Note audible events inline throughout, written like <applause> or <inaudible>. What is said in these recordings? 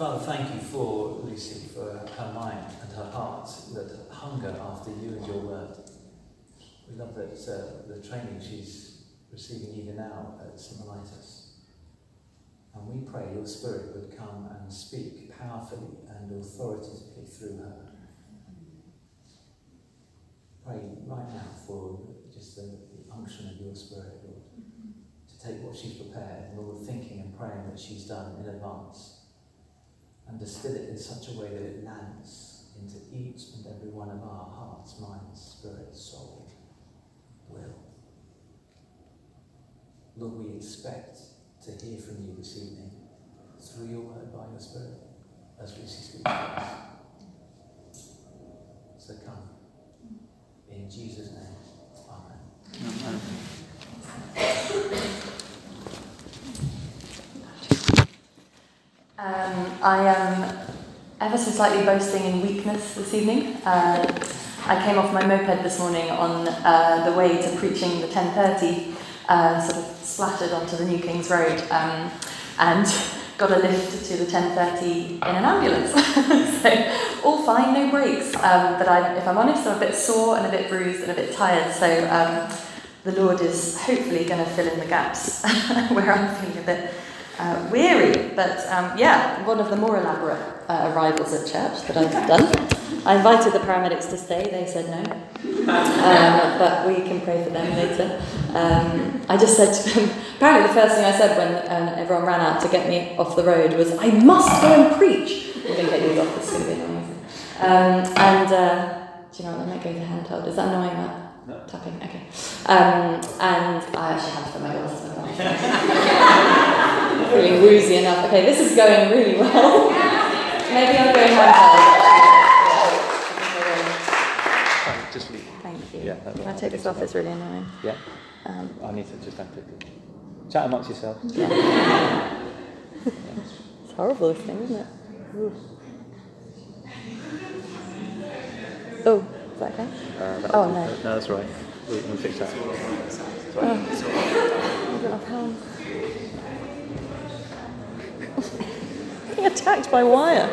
Father, thank you for Lucy, for her mind and her heart that hunger after you and your word. We love that uh, the training she's receiving even now at St Mellitus. And we pray your spirit would come and speak powerfully and authoritatively through her. Pray right now for just the, the unction of your spirit, Lord, to take what she's prepared, Lord, thinking and praying that she's done in advance and it in such a way that it lands into each and every one of our hearts, minds, spirit, soul, will. Lord, we expect to hear from you this evening through your word by your spirit as we speak to us. So come. In Jesus' name. Amen. Amen. Um, I am ever so slightly boasting in weakness this evening. Uh, I came off my moped this morning on uh, the way to preaching the 10.30, uh, sort of splattered onto the New Kings Road, um, and <laughs> got a lift to the 10.30 in an ambulance. <laughs> so all fine, no breaks. Um, but I, if I'm honest, I'm a bit sore and a bit bruised and a bit tired. So um, the Lord is hopefully going to fill in the gaps <laughs> where I'm feeling a bit uh, weary. But um, yeah, one of the more elaborate uh, arrivals at church that I've done. I invited the paramedics to stay, they said no. Um, but we can pray for them later. Um, I just said to them, <laughs> apparently, the first thing I said when um, everyone ran out to get me off the road was, I must go and preach. We're going to get you off, this is going to be. Um, and uh, do you know what? I might go to handheld. Is that annoying, Matt? No. Tapping, okay. Um, and I actually had to put my glasses on. Feeling woozy enough. Okay, this is going really well. <laughs> Maybe I'll go handheld. Just leave. Thank you. Yeah, that- Can I take this off? It's really annoying. Yeah. Um, I need to just have to chat amongst yourselves. <laughs> yeah. it's horrible, this thing, isn't it? Ooh. Oh, is that okay? Uh, that'll Oh, no. No, that's right. We can fix that. Oh, have hands. Being attacked by wire.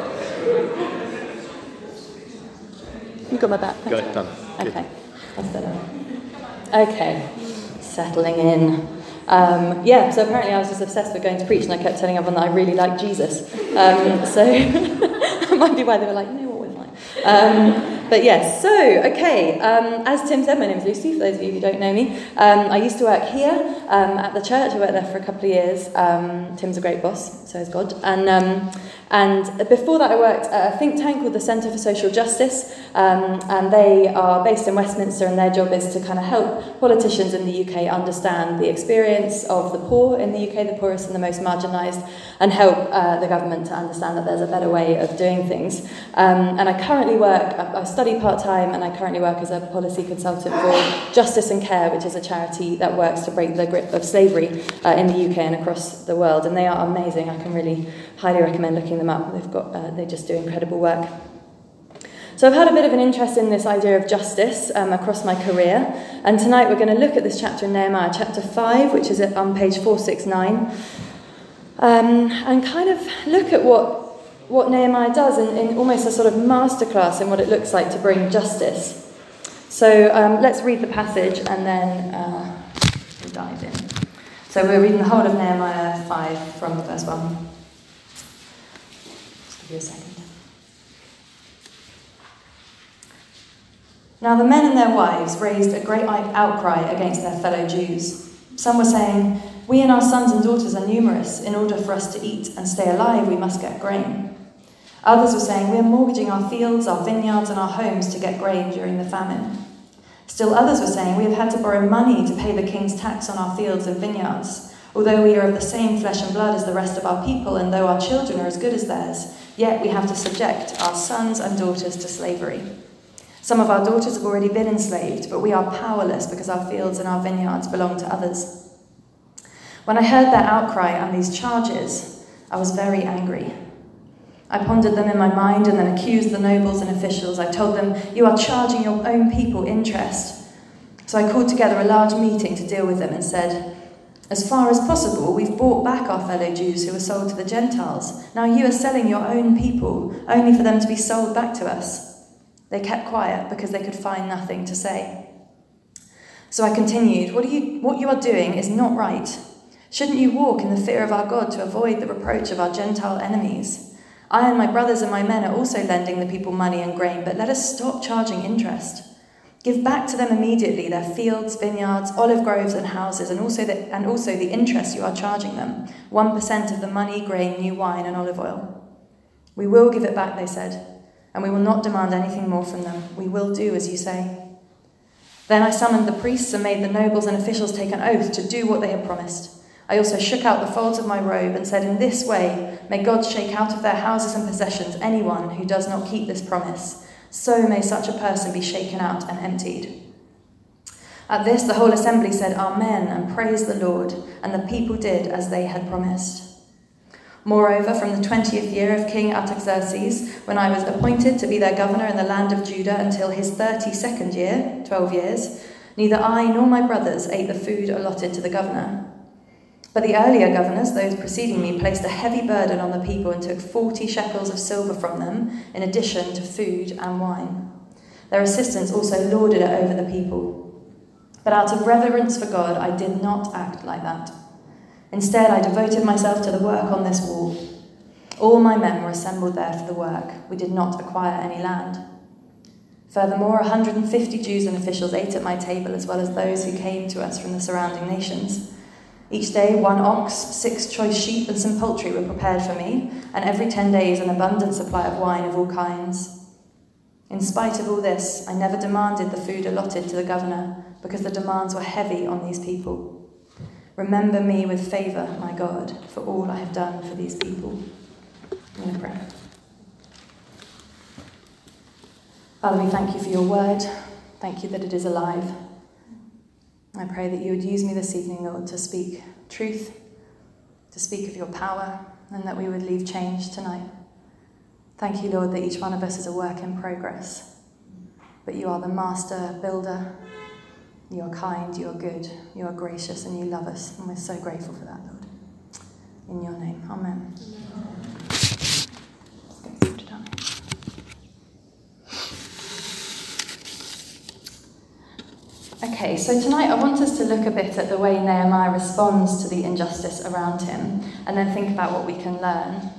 You got my back. Got it, done. Okay, that's better. Okay, settling in. Um, yeah, so apparently I was just obsessed with going to preach, and I kept telling everyone that I really like Jesus. Um, so <laughs> that might be why they were like, you know what, we're fine. Um, but yes, so okay. Um, as Tim said, my name is Lucy. For those of you who don't know me, um, I used to work here um, at the church. I worked there for a couple of years. Um, Tim's a great boss, so is God. And um, and before that, I worked at a think tank called the Centre for Social Justice, um, and they are based in Westminster, and their job is to kind of help politicians in the UK understand the experience of the poor in the UK, the poorest and the most marginalised, and help uh, the government to understand that there's a better way of doing things. And I currently work, I I study part time, and I currently work as a policy consultant for Justice and Care, which is a charity that works to break the grip of slavery uh, in the UK and across the world. And they are amazing. I can really highly recommend looking them up. They've got, uh, they just do incredible work. So I've had a bit of an interest in this idea of justice um, across my career, and tonight we're going to look at this chapter in Nehemiah, chapter 5, which is on page 469, um, and kind of look at what, what Nehemiah does in, in almost a sort of masterclass in what it looks like to bring justice. So um, let's read the passage and then uh, we'll dive in. So we're reading the whole of Nehemiah 5 from the verse 1. Just give you a second. Now the men and their wives raised a great outcry against their fellow Jews. Some were saying, We and our sons and daughters are numerous. In order for us to eat and stay alive, we must get grain. Others were saying, We are mortgaging our fields, our vineyards, and our homes to get grain during the famine. Still others were saying, We have had to borrow money to pay the king's tax on our fields and vineyards. Although we are of the same flesh and blood as the rest of our people, and though our children are as good as theirs, yet we have to subject our sons and daughters to slavery. Some of our daughters have already been enslaved, but we are powerless because our fields and our vineyards belong to others. When I heard their outcry and these charges, I was very angry. I pondered them in my mind and then accused the nobles and officials. I told them, You are charging your own people interest. So I called together a large meeting to deal with them and said, As far as possible, we've bought back our fellow Jews who were sold to the Gentiles. Now you are selling your own people, only for them to be sold back to us. They kept quiet because they could find nothing to say. So I continued, what, you, what you are doing is not right. Shouldn't you walk in the fear of our God to avoid the reproach of our Gentile enemies? I and my brothers and my men are also lending the people money and grain, but let us stop charging interest. Give back to them immediately their fields, vineyards, olive groves, and houses, and also the, and also the interest you are charging them 1% of the money, grain, new wine, and olive oil. We will give it back, they said, and we will not demand anything more from them. We will do as you say. Then I summoned the priests and made the nobles and officials take an oath to do what they had promised. I also shook out the folds of my robe and said, In this way, may God shake out of their houses and possessions anyone who does not keep this promise so may such a person be shaken out and emptied. At this, the whole assembly said, Amen, and praised the Lord, and the people did as they had promised. Moreover, from the twentieth year of King Artaxerxes, when I was appointed to be their governor in the land of Judah until his thirty second year, twelve years, neither I nor my brothers ate the food allotted to the governor. But the earlier governors, those preceding me, placed a heavy burden on the people and took 40 shekels of silver from them, in addition to food and wine. Their assistants also lorded it over the people. But out of reverence for God, I did not act like that. Instead, I devoted myself to the work on this wall. All my men were assembled there for the work. We did not acquire any land. Furthermore, 150 Jews and officials ate at my table, as well as those who came to us from the surrounding nations. Each day, one ox, six choice sheep, and some poultry were prepared for me, and every ten days, an abundant supply of wine of all kinds. In spite of all this, I never demanded the food allotted to the governor, because the demands were heavy on these people. Remember me with favour, my God, for all I have done for these people. I'm going to pray. Father, we thank you for your word. Thank you that it is alive. I pray that you would use me this evening, Lord, to speak truth, to speak of your power, and that we would leave change tonight. Thank you, Lord, that each one of us is a work in progress, but you are the master builder. You are kind, you are good, you are gracious, and you love us, and we're so grateful for that, Lord. In your name, amen. Okay, so tonight I want us to look a bit at the way Nehemiah responds to the injustice around him and then think about what we can learn.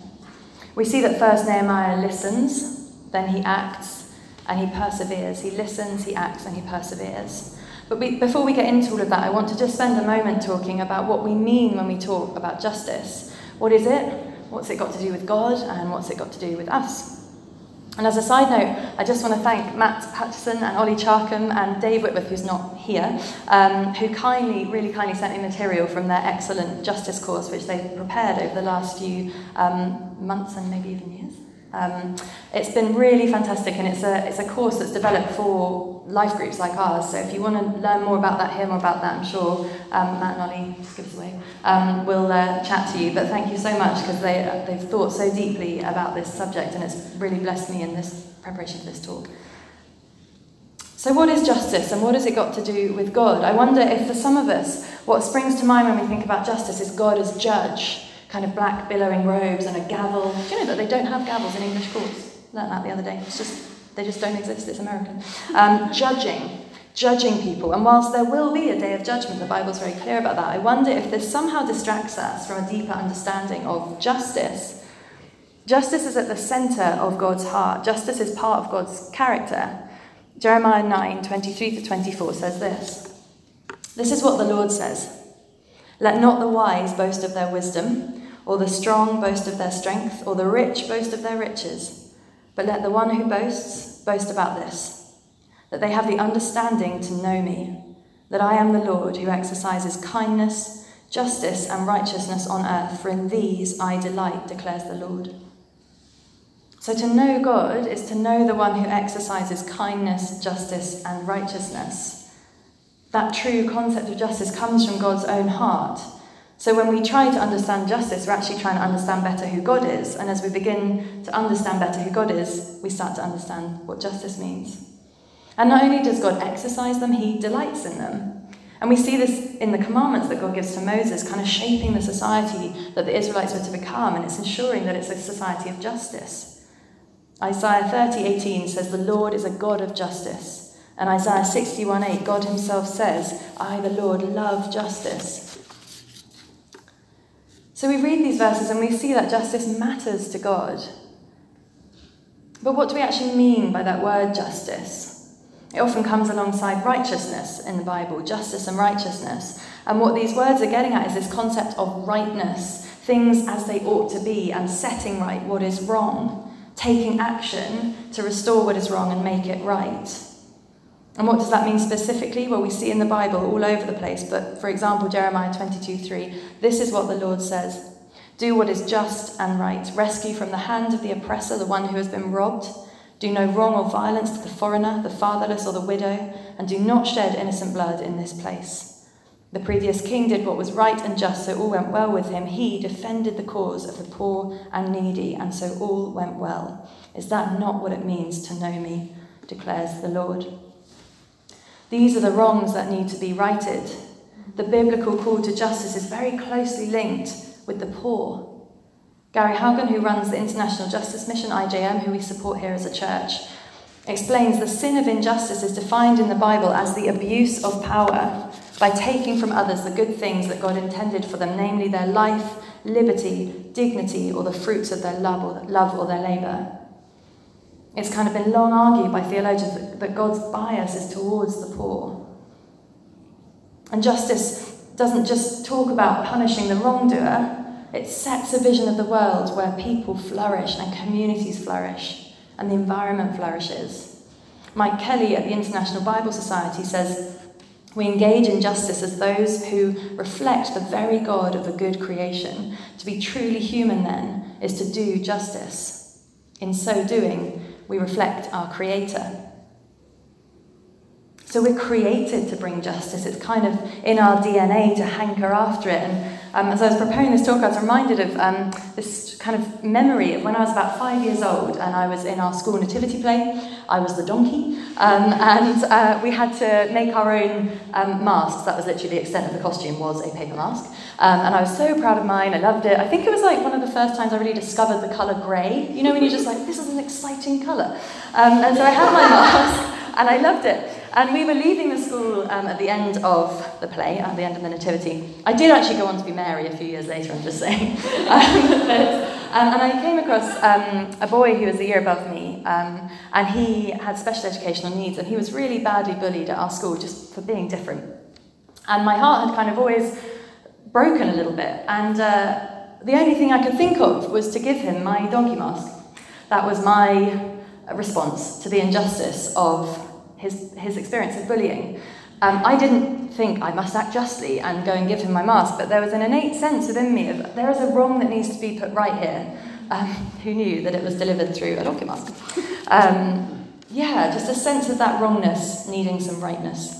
We see that first Nehemiah listens, then he acts, and he perseveres. He listens, he acts, and he perseveres. But we, before we get into all of that, I want to just spend a moment talking about what we mean when we talk about justice. What is it? What's it got to do with God? And what's it got to do with us? And as a side note, I just want to thank Matt Patterson and Ollie Charkham and Dave Whitworth, who's not here, um, who kindly, really kindly sent me material from their excellent justice course, which they've prepared over the last few um, months and maybe even years. Um, it's been really fantastic, and it's a, it's a course that's developed for life groups like ours. So if you want to learn more about that, hear more about that, I'm sure um, Matt and Ollie, just give us away, um, will uh, chat to you. But thank you so much because they, they've thought so deeply about this subject, and it's really blessed me in this preparation for this talk. So, what is justice and what has it got to do with God? I wonder if for some of us, what springs to mind when we think about justice is God as judge kind of black billowing robes and a gavel. Do you know that they don't have gavels in English courts? Learned that the other day. It's just they just don't exist. It's American. Um, judging, judging people. And whilst there will be a day of judgment, the Bible's very clear about that. I wonder if this somehow distracts us from a deeper understanding of justice. Justice is at the centre of God's heart. Justice is part of God's character. Jeremiah 9, 23 to 24 says this. This is what the Lord says. Let not the wise boast of their wisdom, or the strong boast of their strength, or the rich boast of their riches. But let the one who boasts boast about this that they have the understanding to know me, that I am the Lord who exercises kindness, justice, and righteousness on earth, for in these I delight, declares the Lord. So to know God is to know the one who exercises kindness, justice, and righteousness. That true concept of justice comes from God's own heart so when we try to understand justice, we're actually trying to understand better who God is. And as we begin to understand better who God is, we start to understand what justice means. And not only does God exercise them, he delights in them. And we see this in the commandments that God gives to Moses, kind of shaping the society that the Israelites were to become, and it's ensuring that it's a society of justice. Isaiah 30 18 says, The Lord is a God of justice. And Isaiah 61 8, God Himself says, I, the Lord, love justice. So we read these verses and we see that justice matters to God. But what do we actually mean by that word justice? It often comes alongside righteousness in the Bible, justice and righteousness. And what these words are getting at is this concept of rightness, things as they ought to be, and setting right what is wrong, taking action to restore what is wrong and make it right. And what does that mean specifically? Well, we see in the Bible all over the place, but for example, Jeremiah 22 3, this is what the Lord says Do what is just and right, rescue from the hand of the oppressor the one who has been robbed. Do no wrong or violence to the foreigner, the fatherless, or the widow, and do not shed innocent blood in this place. The previous king did what was right and just, so all went well with him. He defended the cause of the poor and needy, and so all went well. Is that not what it means to know me? declares the Lord. These are the wrongs that need to be righted. The biblical call to justice is very closely linked with the poor Gary Haugen, who runs the International Justice Mission, IJM, who we support here as a church, explains the sin of injustice is defined in the Bible as the abuse of power by taking from others the good things that God intended for them, namely their life, liberty, dignity, or the fruits of their love or, love or their labour. It's kind of been long argued by theologians that, that God's bias is towards the poor. And justice doesn't just talk about punishing the wrongdoer, it sets a vision of the world where people flourish and communities flourish and the environment flourishes. Mike Kelly at the International Bible Society says, We engage in justice as those who reflect the very God of a good creation. To be truly human, then, is to do justice. In so doing, we reflect our Creator. So we're created to bring justice. It's kind of in our DNA to hanker after it. And um, as I was preparing this talk, I was reminded of um, this kind of memory of when I was about five years old and I was in our school nativity play. I was the donkey, um, and uh, we had to make our own um, masks. That was literally the extent of the costume was a paper mask. Um, and I was so proud of mine. I loved it. I think it was like one of the first times I really discovered the colour grey. You know, when you're just like, this is an exciting colour. Um, and so I had my <laughs> mask, and I loved it. And we were leaving the school um, at the end of the play, at the end of the Nativity. I did actually go on to be Mary a few years later, I'm just saying. <laughs> um, but, um, and I came across um, a boy who was a year above me, um, and he had special educational needs, and he was really badly bullied at our school just for being different. And my heart had kind of always broken a little bit, and uh, the only thing I could think of was to give him my donkey mask. That was my response to the injustice of his, his experience of bullying. Um, I didn't think I must act justly and go and give him my mask, but there was an innate sense within me of there is a wrong that needs to be put right here. Um, who knew that it was delivered through a donkey mask? Um, yeah, just a sense of that wrongness needing some rightness.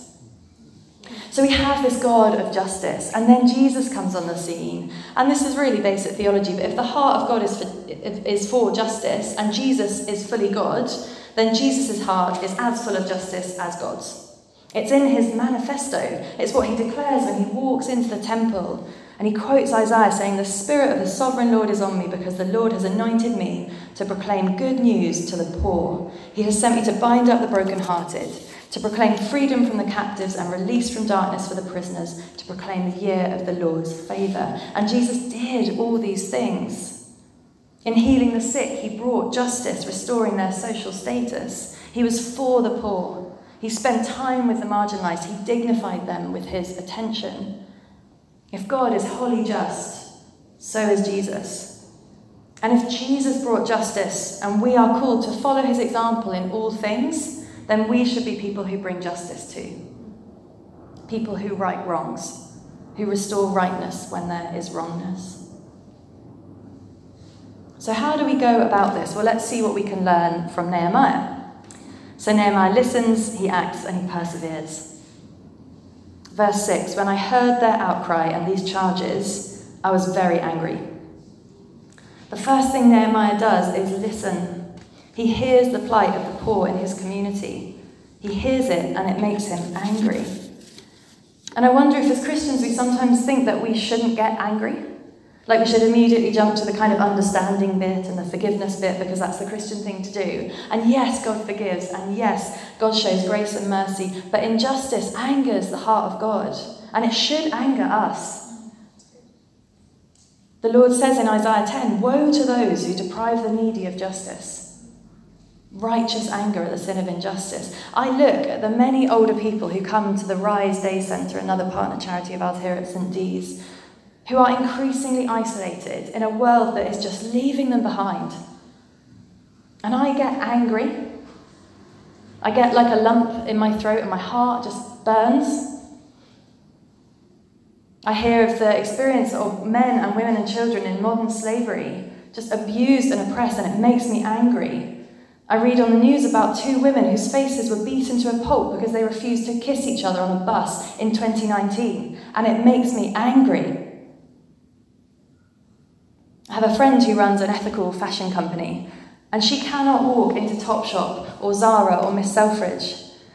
So we have this God of justice, and then Jesus comes on the scene. And this is really basic theology, but if the heart of God is for, is for justice and Jesus is fully God, then Jesus' heart is as full of justice as God's. It's in his manifesto. It's what he declares when he walks into the temple. And he quotes Isaiah saying, The Spirit of the sovereign Lord is on me because the Lord has anointed me to proclaim good news to the poor. He has sent me to bind up the brokenhearted, to proclaim freedom from the captives and release from darkness for the prisoners, to proclaim the year of the Lord's favour. And Jesus did all these things. In healing the sick, he brought justice, restoring their social status. He was for the poor. He spent time with the marginalized. He dignified them with his attention. If God is wholly just, so is Jesus. And if Jesus brought justice and we are called to follow his example in all things, then we should be people who bring justice too. People who right wrongs, who restore rightness when there is wrongness. So, how do we go about this? Well, let's see what we can learn from Nehemiah. So, Nehemiah listens, he acts, and he perseveres. Verse 6 When I heard their outcry and these charges, I was very angry. The first thing Nehemiah does is listen. He hears the plight of the poor in his community. He hears it and it makes him angry. And I wonder if, as Christians, we sometimes think that we shouldn't get angry. Like we should immediately jump to the kind of understanding bit and the forgiveness bit because that's the Christian thing to do. And yes, God forgives, and yes, God shows grace and mercy, but injustice angers the heart of God, and it should anger us. The Lord says in Isaiah 10 Woe to those who deprive the needy of justice. Righteous anger at the sin of injustice. I look at the many older people who come to the Rise Day Centre, another partner charity of ours here at St. Dee's, who are increasingly isolated in a world that is just leaving them behind. And I get angry. I get like a lump in my throat and my heart just burns. I hear of the experience of men and women and children in modern slavery, just abused and oppressed, and it makes me angry. I read on the news about two women whose faces were beaten to a pulp because they refused to kiss each other on a bus in 2019, and it makes me angry. I have a friend who runs an ethical fashion company, and she cannot walk into Topshop or Zara or Miss Selfridge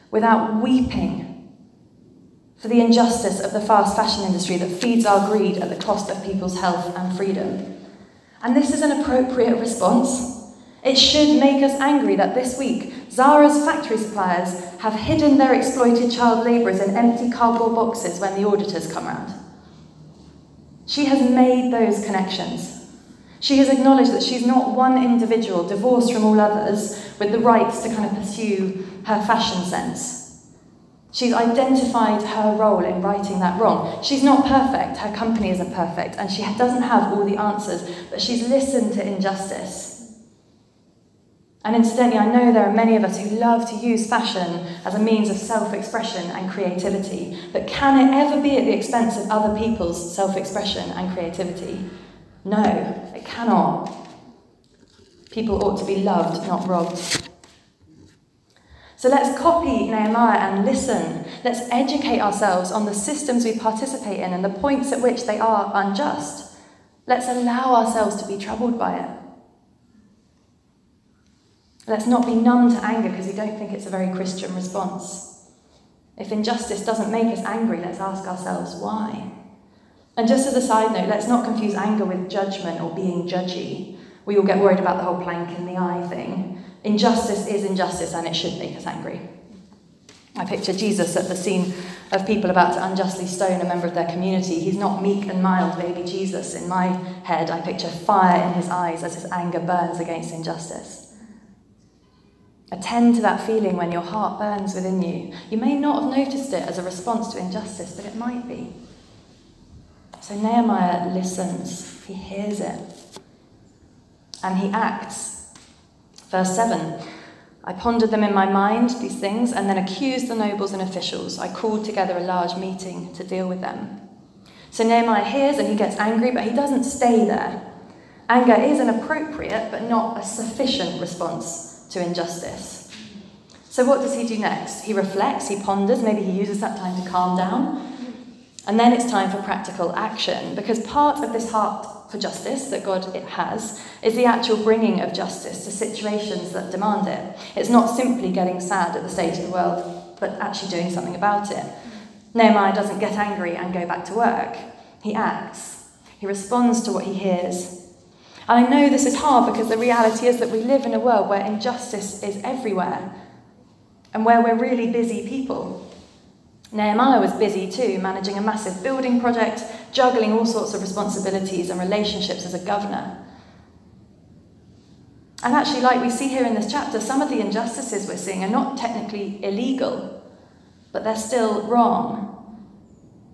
without weeping for the injustice of the fast fashion industry that feeds our greed at the cost of people's health and freedom. And this is an appropriate response. It should make us angry that this week Zara's factory suppliers have hidden their exploited child labourers in empty cardboard boxes when the auditors come round. She has made those connections. She has acknowledged that she's not one individual divorced from all others with the rights to kind of pursue her fashion sense. She's identified her role in righting that wrong. She's not perfect, her company isn't perfect, and she doesn't have all the answers, but she's listened to injustice. And incidentally, I know there are many of us who love to use fashion as a means of self expression and creativity, but can it ever be at the expense of other people's self expression and creativity? No, cannot. People ought to be loved, not robbed. So let's copy Nehemiah and listen. Let's educate ourselves on the systems we participate in and the points at which they are unjust. Let's allow ourselves to be troubled by it. Let's not be numb to anger because we don't think it's a very Christian response. If injustice doesn't make us angry, let's ask ourselves why. And just as a side note, let's not confuse anger with judgment or being judgy. We all get worried about the whole plank in the eye thing. Injustice is injustice and it should make us angry. I picture Jesus at the scene of people about to unjustly stone a member of their community. He's not meek and mild, baby Jesus. In my head, I picture fire in his eyes as his anger burns against injustice. Attend to that feeling when your heart burns within you. You may not have noticed it as a response to injustice, but it might be. So Nehemiah listens, he hears it, and he acts Verse 7 I pondered them in my mind, these things, and then accused the nobles and officials. I called together a large meeting to deal with them. So Nehemiah hears and he gets angry, but he doesn't stay there. Anger is an appropriate but not a sufficient response to injustice. So, what does he do next? He reflects, he ponders, maybe he uses that time to calm down. And then it's time for practical action because part of this heart for justice that God has is the actual bringing of justice to situations that demand it. It's not simply getting sad at the state of the world, but actually doing something about it. Nehemiah doesn't get angry and go back to work. He acts. He responds to what he hears. And I know this is hard because the reality is that we live in a world where injustice is everywhere and where we're really busy people. Nehemiah was busy too, managing a massive building project, juggling all sorts of responsibilities and relationships as a governor. And actually, like we see here in this chapter, some of the injustices we're seeing are not technically illegal, but they're still wrong.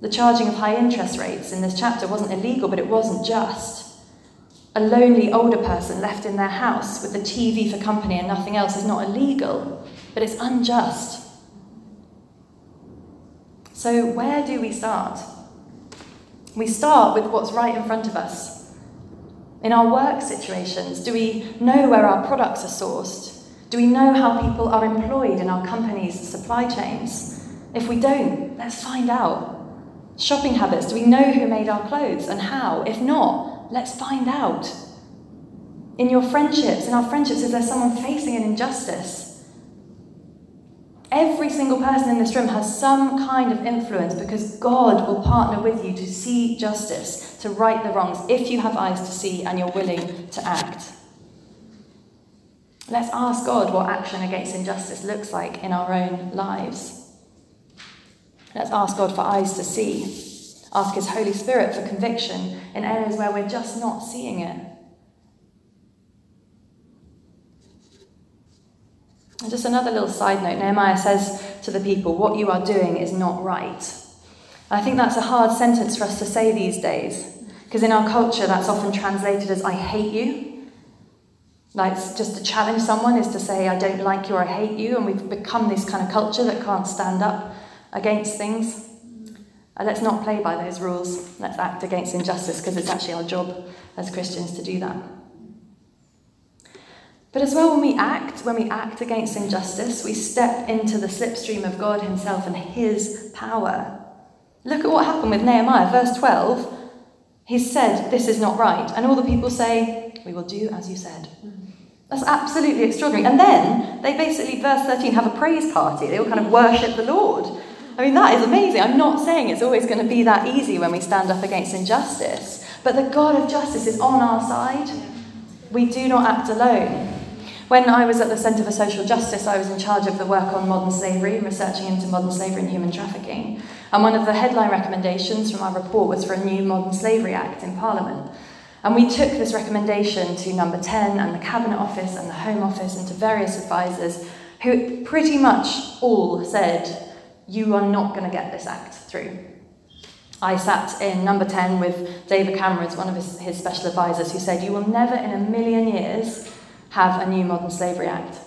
The charging of high interest rates in this chapter wasn't illegal, but it wasn't just. A lonely older person left in their house with the TV for company and nothing else is not illegal, but it's unjust. So, where do we start? We start with what's right in front of us. In our work situations, do we know where our products are sourced? Do we know how people are employed in our company's supply chains? If we don't, let's find out. Shopping habits, do we know who made our clothes and how? If not, let's find out. In your friendships, in our friendships, is there someone facing an injustice? Every single person in this room has some kind of influence because God will partner with you to see justice, to right the wrongs, if you have eyes to see and you're willing to act. Let's ask God what action against injustice looks like in our own lives. Let's ask God for eyes to see. Ask His Holy Spirit for conviction in areas where we're just not seeing it. And just another little side note Nehemiah says to the people, What you are doing is not right. I think that's a hard sentence for us to say these days, because in our culture that's often translated as I hate you. Like, just to challenge someone is to say, I don't like you or I hate you, and we've become this kind of culture that can't stand up against things. Let's not play by those rules. Let's act against injustice because it's actually our job as Christians to do that. But as well, when we act, when we act against injustice, we step into the slipstream of God Himself and His power. Look at what happened with Nehemiah, verse 12. He said, This is not right. And all the people say, We will do as you said. That's absolutely extraordinary. And then they basically, verse 13, have a praise party. They all kind of worship the Lord. I mean, that is amazing. I'm not saying it's always going to be that easy when we stand up against injustice, but the God of justice is on our side. We do not act alone. When I was at the Centre for Social Justice, I was in charge of the work on modern slavery, and researching into modern slavery and human trafficking. And one of the headline recommendations from our report was for a new Modern Slavery Act in Parliament. And we took this recommendation to Number 10 and the Cabinet Office and the Home Office and to various advisors who pretty much all said, You are not going to get this act through. I sat in number 10 with David Cameron, one of his, his special advisors, who said, You will never in a million years have a new Modern Slavery Act.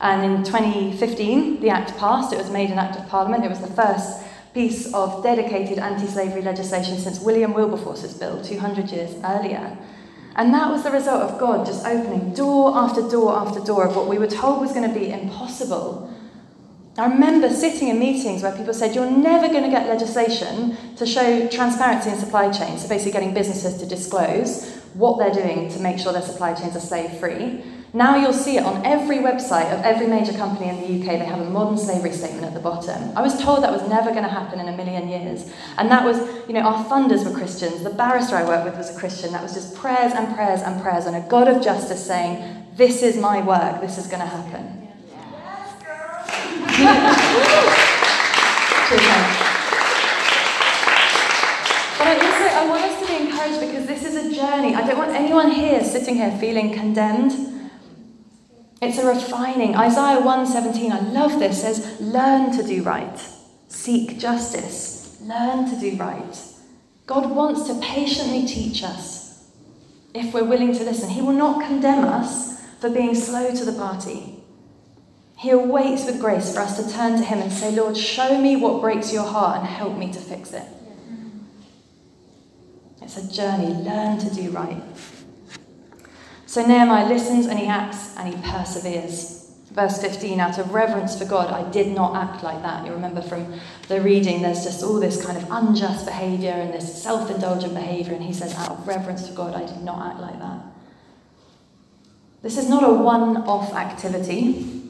And in 2015, the Act passed. It was made an Act of Parliament. It was the first piece of dedicated anti slavery legislation since William Wilberforce's bill 200 years earlier. And that was the result of God just opening door after door after door of what we were told was going to be impossible. I remember sitting in meetings where people said, You're never going to get legislation to show transparency in supply chains, so basically getting businesses to disclose what they're doing to make sure their supply chains are slave free. Now you'll see it on every website of every major company in the UK, they have a modern slavery statement at the bottom. I was told that was never going to happen in a million years. And that was, you know, our funders were Christians. The barrister I worked with was a Christian. That was just prayers and prayers and prayers, and a God of justice saying, This is my work, this is going to happen. <laughs> But I also I want us to be encouraged because this is a journey. I don't want anyone here sitting here feeling condemned. It's a refining. Isaiah 117, I love this, says, learn to do right. Seek justice. Learn to do right. God wants to patiently teach us if we're willing to listen. He will not condemn us for being slow to the party. He awaits with grace for us to turn to Him and say, Lord, show me what breaks your heart and help me to fix it. It's a journey. Learn to do right. So Nehemiah listens and he acts and he perseveres. Verse 15, out of reverence for God, I did not act like that. You remember from the reading, there's just all this kind of unjust behaviour and this self indulgent behaviour, and he says, out of reverence for God, I did not act like that. This is not a one off activity,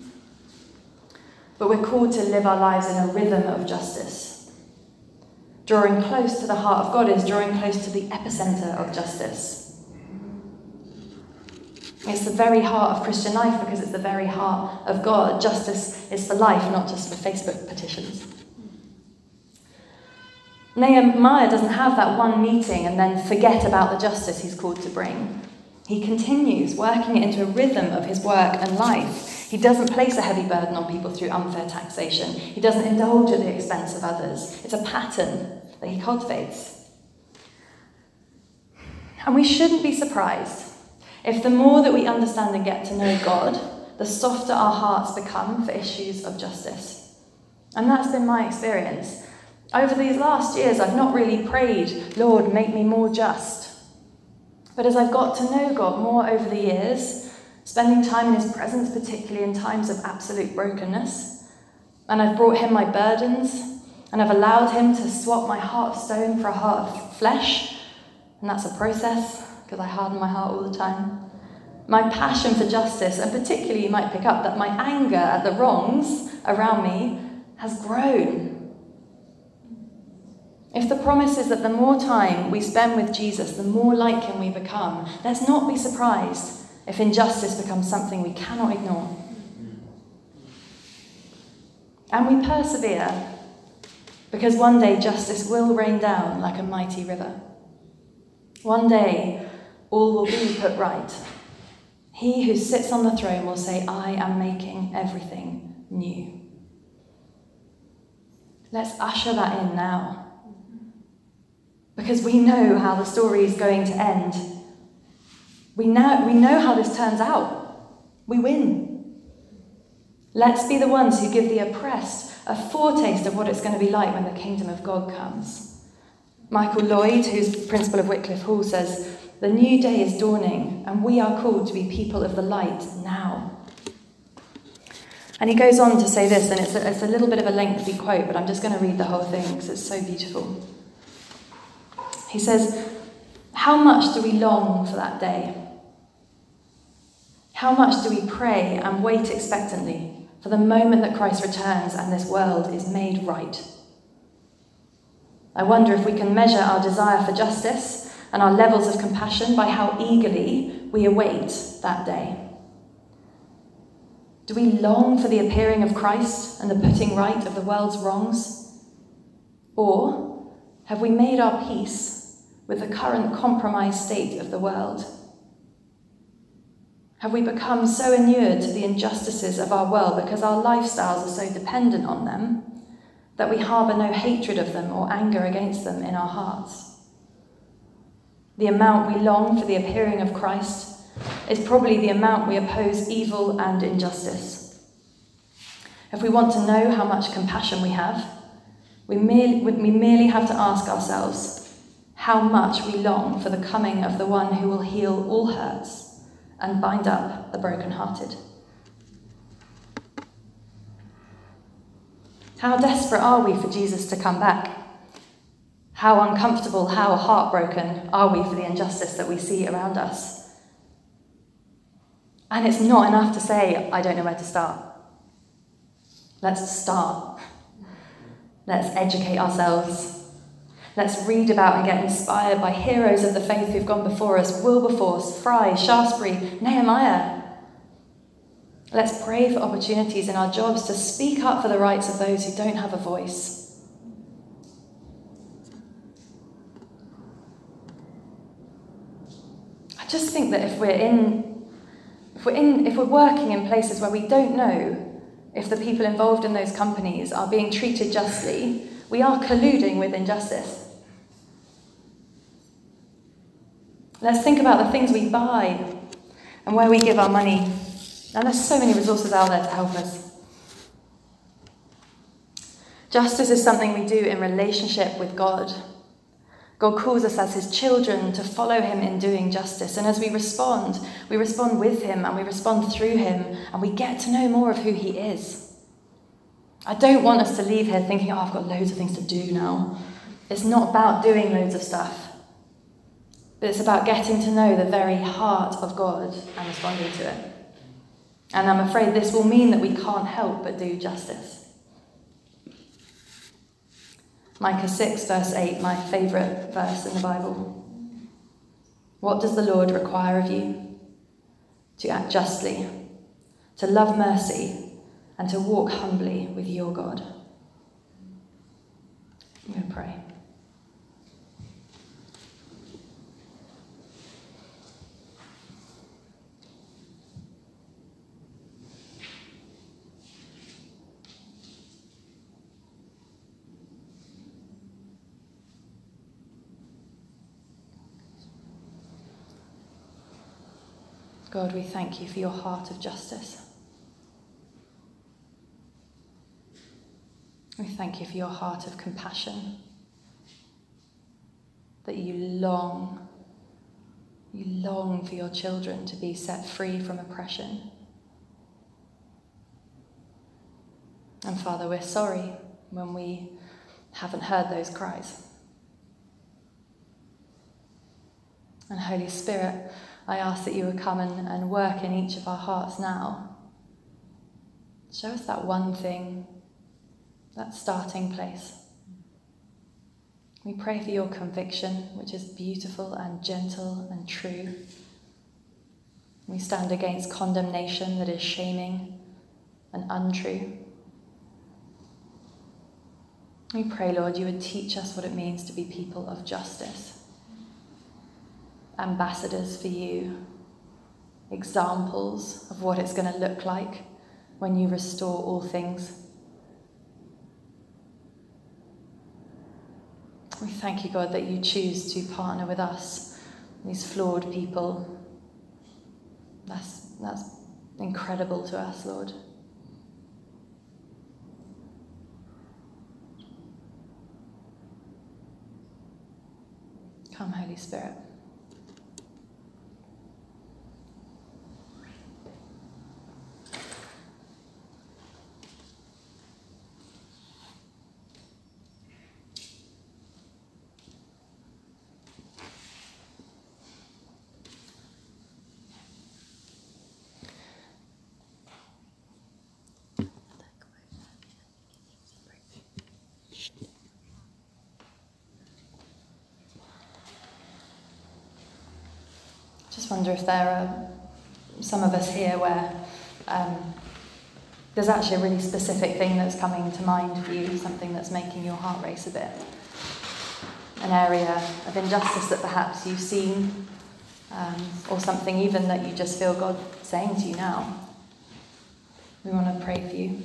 but we're called to live our lives in a rhythm of justice. Drawing close to the heart of God is drawing close to the epicenter of justice. It's the very heart of Christian life because it's the very heart of God. Justice is for life, not just for Facebook petitions. Nehemiah doesn't have that one meeting and then forget about the justice he's called to bring. He continues working it into a rhythm of his work and life. He doesn't place a heavy burden on people through unfair taxation. He doesn't indulge at the expense of others. It's a pattern that he cultivates. And we shouldn't be surprised if the more that we understand and get to know God, the softer our hearts become for issues of justice. And that's been my experience. Over these last years, I've not really prayed, Lord, make me more just. But as I've got to know God more over the years, spending time in His presence, particularly in times of absolute brokenness, and I've brought Him my burdens, and I've allowed Him to swap my heart of stone for a heart of flesh, and that's a process because I harden my heart all the time. My passion for justice, and particularly you might pick up that my anger at the wrongs around me has grown. If the promise is that the more time we spend with Jesus, the more like him we become, let's not be surprised if injustice becomes something we cannot ignore. And we persevere because one day justice will rain down like a mighty river. One day all will be put right. He who sits on the throne will say, I am making everything new. Let's usher that in now. Because we know how the story is going to end. We know, we know how this turns out. We win. Let's be the ones who give the oppressed a foretaste of what it's going to be like when the kingdom of God comes. Michael Lloyd, who's principal of Wycliffe Hall, says, The new day is dawning, and we are called to be people of the light now. And he goes on to say this, and it's a, it's a little bit of a lengthy quote, but I'm just going to read the whole thing because it's so beautiful. He says, How much do we long for that day? How much do we pray and wait expectantly for the moment that Christ returns and this world is made right? I wonder if we can measure our desire for justice and our levels of compassion by how eagerly we await that day. Do we long for the appearing of Christ and the putting right of the world's wrongs? Or have we made our peace with the current compromised state of the world? Have we become so inured to the injustices of our world because our lifestyles are so dependent on them that we harbour no hatred of them or anger against them in our hearts? The amount we long for the appearing of Christ is probably the amount we oppose evil and injustice. If we want to know how much compassion we have, we merely, we merely have to ask ourselves how much we long for the coming of the one who will heal all hurts and bind up the brokenhearted. How desperate are we for Jesus to come back? How uncomfortable, how heartbroken are we for the injustice that we see around us? And it's not enough to say, I don't know where to start. Let's start. Let's educate ourselves. Let's read about and get inspired by heroes of the faith who've gone before us Wilberforce, Fry, Shaftesbury, Nehemiah. Let's pray for opportunities in our jobs to speak up for the rights of those who don't have a voice. I just think that if we're in, if we're in, if we're working in places where we don't know if the people involved in those companies are being treated justly, we are colluding with injustice. Let's think about the things we buy and where we give our money. And there's so many resources out there to help us. Justice is something we do in relationship with God. God calls us as his children to follow him in doing justice. And as we respond, we respond with him and we respond through him and we get to know more of who he is. I don't want us to leave here thinking, oh, I've got loads of things to do now. It's not about doing loads of stuff, but it's about getting to know the very heart of God and responding to it. And I'm afraid this will mean that we can't help but do justice. Micah 6, verse 8, my favourite verse in the Bible. What does the Lord require of you? To act justly, to love mercy, and to walk humbly with your God. I'm going to pray. God, we thank you for your heart of justice. We thank you for your heart of compassion. That you long, you long for your children to be set free from oppression. And Father, we're sorry when we haven't heard those cries. And Holy Spirit, I ask that you would come and, and work in each of our hearts now. Show us that one thing, that starting place. We pray for your conviction, which is beautiful and gentle and true. We stand against condemnation that is shaming and untrue. We pray, Lord, you would teach us what it means to be people of justice, ambassadors for you, examples of what it's going to look like when you restore all things. We thank you, God, that you choose to partner with us, these flawed people. That's, that's incredible to us, Lord. Come, Holy Spirit. Just wonder if there are some of us here where um, there's actually a really specific thing that's coming to mind for you, something that's making your heart race a bit. An area of injustice that perhaps you've seen, um, or something even that you just feel God saying to you now. We want to pray for you.